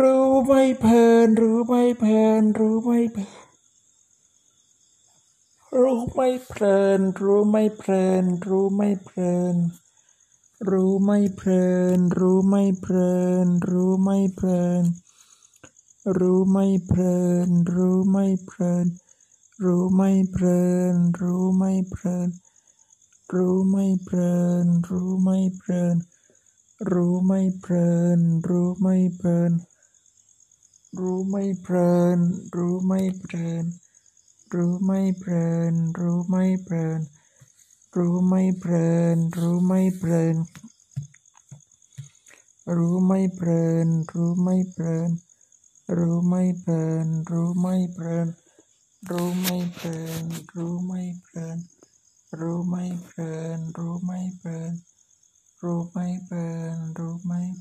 รู้ไม่เพลิน รู้ไม่เพลิน รู้ไม่เพลิน รู้ไม่เพลิน รู้ไม่เพลิน รู้ไม่เพลิน รู้ไม่เพลิน รู้ไม่เพลิน รู้ไม่เพลิน รู้ไม่เพลิน รู้ไม่เพลิน รู้ไม่เพลิน รู้ไม่เพลิน รู้ไม่เพลิน รู้ไม่เพลินรู้ไม่เพลิน รู้ไม่เพลิน รู้ไม่เพลิน รู้ไม่เพลิน รู้ไม่เพลิน รู้ไม่เพลิน รู้ไม่เพลิน รู้ไม่เพลิน รู้ไม่เพลิน รู้ไม่เพลิน รู้ไม่เพลิน รู้ไม่เพลิน รู้ไม่เพลิน รู้ไม่เพลิน รู้ไม่เพลิน รู้ไม่เพลิน รู้ไม่เพลิน